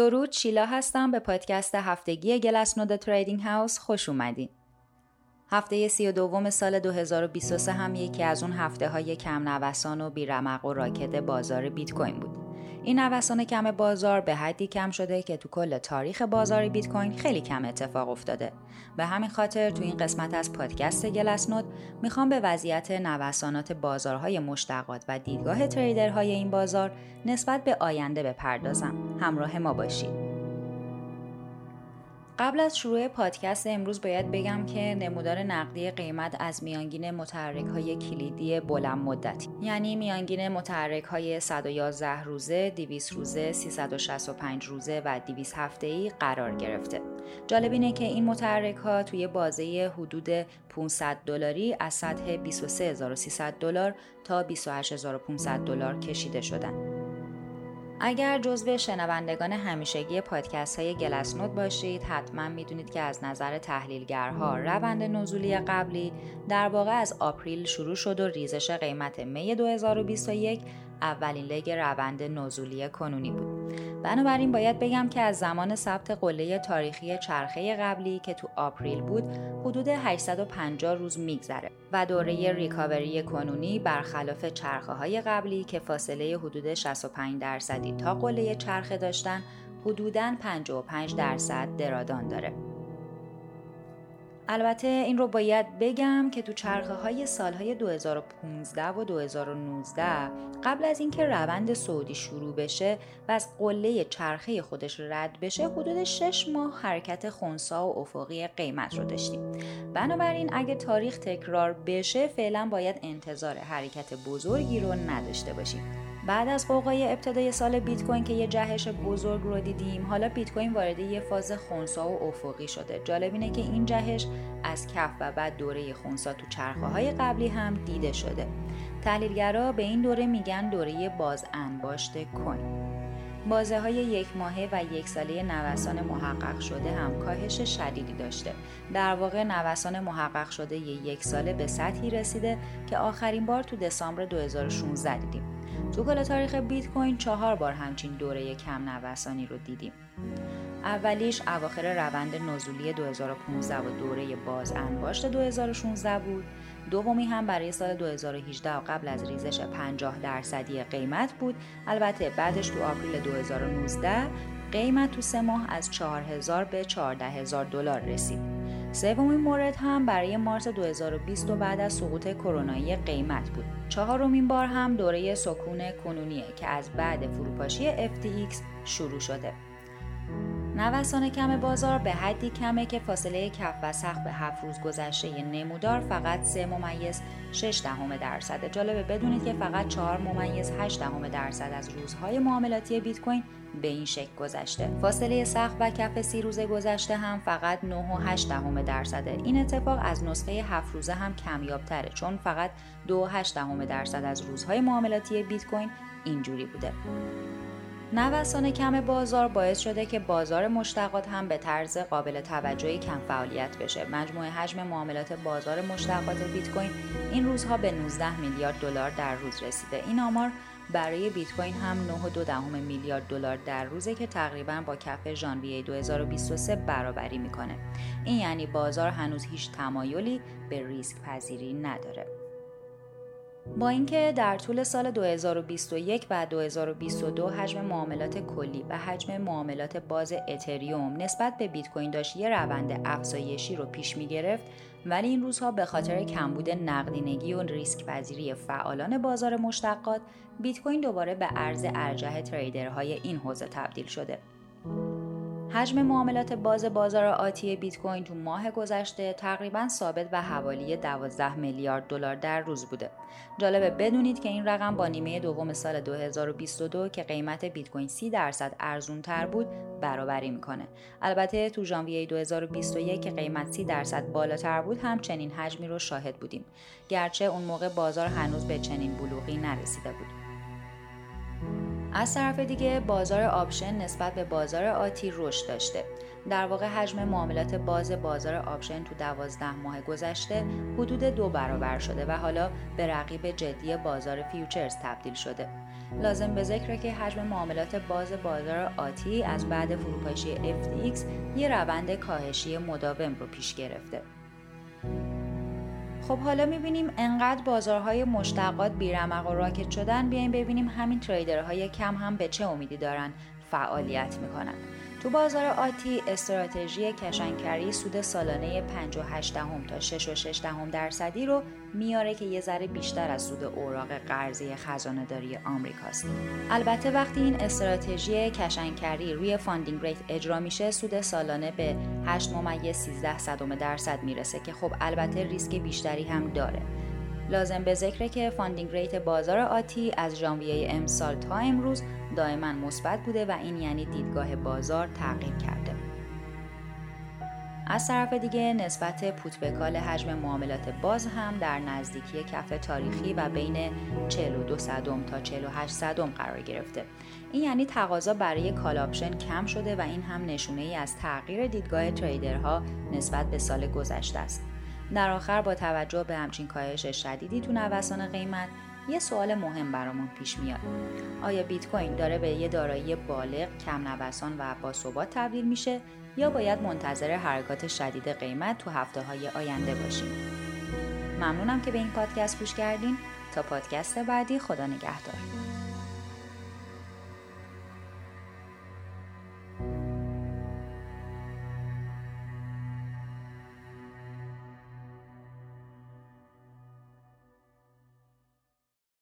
درود شیلا هستم به پادکست هفتگی Glassnode Trading House خوش اومدین. هفته سی و دوم سال 2023 هم یکی از اون هفته های کم نوسان و بیرمق و راکد بازار بیت کوین بود. این نوسان کم بازار به حدی کم شده که تو کل تاریخ بازار بیت کوین خیلی کم اتفاق افتاده. به همین خاطر تو این قسمت از پادکست Glassnode می‌خوام به وضعیت نوسانات بازارهای مشتقات و دیدگاه trader های این بازار نسبت به آینده بپردازم. همراه ما باشید. قبل از شروع پادکست امروز باید بگم که نمودار نقدی قیمت از میانگین متحرک های کلیدی بلند مدتی یعنی میانگین متحرک های 111 روزه، 200 روزه، 365 روزه و 200 هفته ای قرار گرفته. جالب اینه که این متحرک ها توی بازه حدود 500 دلاری از سطح 23300 دلار تا 28500 دلار کشیده شدن. اگر جزو شنوندگان همیشگی پادکست های گلسنود باشید حتما می‌دونید که از نظر تحلیلگرها روند نزولی قبلی در واقع از آپریل شروع شد و ریزش قیمت می 2021 اولین لگ روند نزولی کنونی بود. بنابراین باید بگم که از زمان ثبت قله تاریخی چرخه قبلی که تو آپریل بود حدود 850 روز میگذره و دوره ریکاوری کنونی برخلاف چرخه های قبلی که فاصله حدود 65 درصدی تا قله چرخه داشتن حدوداً 55 درصد درادان داره. البته این رو باید بگم که تو چرخه های سالهای 2015 و 2019 قبل از اینکه روند سعودی شروع بشه و از قله چرخه خودش رد بشه حدود 6 ماه حرکت خونسا و افقی قیمت رو داشتیم. بنابراین اگه تاریخ تکرار بشه فعلا باید انتظار حرکت بزرگی رو نداشته باشیم. بعد از قوقای ابتدای سال بیت کوین که یه جهش بزرگ رو دیدیم حالا بیت کوین وارد یه فاز خونسا و افقی شده جالب اینه که این جهش از کف و بعد دوره خونسا تو چرخه های قبلی هم دیده شده تحلیلگرا به این دوره میگن دوره باز انباشت کوین بازه های یک ماهه و یک ساله نوسان محقق شده هم کاهش شدیدی داشته. در واقع نوسان محقق شده یک ساله به سطحی رسیده که آخرین بار تو دسامبر 2016 دیدیم. تو کل تاریخ بیت کوین چهار بار همچین دوره کم نوسانی رو دیدیم. اولیش اواخر روند نزولی 2015 و دوره باز انباشت 2016 بود. دومی هم برای سال 2018 و قبل از ریزش 50 درصدی قیمت بود. البته بعدش تو آپریل 2019 قیمت تو سه ماه از 4000 به 14000 دلار رسید. سومین مورد هم برای مارس 2020 و بعد از سقوط کرونایی قیمت بود. چهارمین بار هم دوره سکون کنونیه که از بعد فروپاشی FTX شروع شده. نوسان کم بازار به حدی کمه که فاصله کف و سقف به هفت روز گذشته نمودار فقط 3 ممیز 6 دهم درصد. جالبه بدونید که فقط 4 ممیز 8 دهم درصد از روزهای معاملاتی بیت کوین به این شکل گذشته. فاصله سقف و کف سی روزه گذشته هم فقط 9 و 8 دهم درصده این اتفاق از نسخه 7 روزه هم کمیابتره چون فقط 2 و 8 دهم درصد از روزهای معاملاتی بیت کوین اینجوری بوده. نوسان کم بازار باعث شده که بازار مشتقات هم به طرز قابل توجهی کم فعالیت بشه. مجموع حجم معاملات بازار مشتقات بیت کوین این روزها به 19 میلیارد دلار در روز رسیده. این آمار برای بیت کوین هم 9.2 میلیارد دلار در روزه که تقریبا با کف ژانویه 2023 برابری می‌کنه. این یعنی بازار هنوز هیچ تمایلی به ریسک پذیری نداره. با اینکه در طول سال 2021 و 2022 حجم معاملات کلی و حجم معاملات باز اتریوم نسبت به بیت کوین داشت یه روند افزایشی رو پیش می گرفت ولی این روزها به خاطر کمبود نقدینگی و ریسک پذیری فعالان بازار مشتقات بیت کوین دوباره به ارز ارجح تریدرهای این حوزه تبدیل شده. حجم معاملات باز بازار آتی بیت کوین تو ماه گذشته تقریبا ثابت و حوالی 12 میلیارد دلار در روز بوده. جالبه بدونید که این رقم با نیمه دوم سال 2022 که قیمت بیت کوین 30 درصد ارزون تر بود برابری می‌کنه. البته تو ژانویه 2021 که قیمت 30 درصد بالاتر بود هم چنین حجمی رو شاهد بودیم. گرچه اون موقع بازار هنوز به چنین بلوغی نرسیده بود. از طرف دیگه بازار option نسبت به بازار آتی رشد داشته. در واقع حجم معاملات باز بازار option تو دوازده ماه گذشته حدود دو برابر شده و حالا به رقیب جدی بازار futures تبدیل شده. لازم به ذکره که حجم معاملات باز بازار آتی از بعد فروپاشی FTX یه روند کاهشی مداوم رو پیش گرفته. خب حالا می‌بینیم انقدر بازارهای مشتقات بیرمق و راکد شدن بیایم ببینیم همین trader های کم هم به چه امیدی دارن فعالیت می‌کنن. تو بازار آتی استراتژی cash and carry سود سالانه 58 دهم تا 6 دهم درصدی رو میاره که یه ذره بیشتر از سود اوراق قرضه خزانه داری آمریکاست. البته وقتی این استراتژی cash and carry روی funding rate اجرا میشه سود سالانه به 8 ممیز 13 صدم درصد می‌رسه که خب البته ریسک بیشتری هم داره. لازم به ذکره که funding rate بازار آتی از ژانویه امسال تا امروز دائما مثبت بوده و این یعنی دیدگاه بازار تغییر کرده. از طرف دیگه نسبت put به call حجم معاملات باز هم در نزدیکی کف تاریخی و بین 42 صدم تا 48 صدم قرار گرفته. این یعنی تقاضا برای call option کم شده و این هم نشونه ای از تغییر دیدگاه trader ها نسبت به سال گذشته است. در آخر با توجه به همچین کاهش شدیدی تو نوسان قیمت یه سوال مهم برامون پیش میاد. آیا بیت کوین داره به یه دارایی بالغ کم نوسان و با ثبات تبدیل میشه یا باید منتظر حرکات شدید قیمت تو هفته های آینده باشیم؟ ممنونم که به این پادکست گوش کردین. تا پادکست بعدی خدا نگهدار.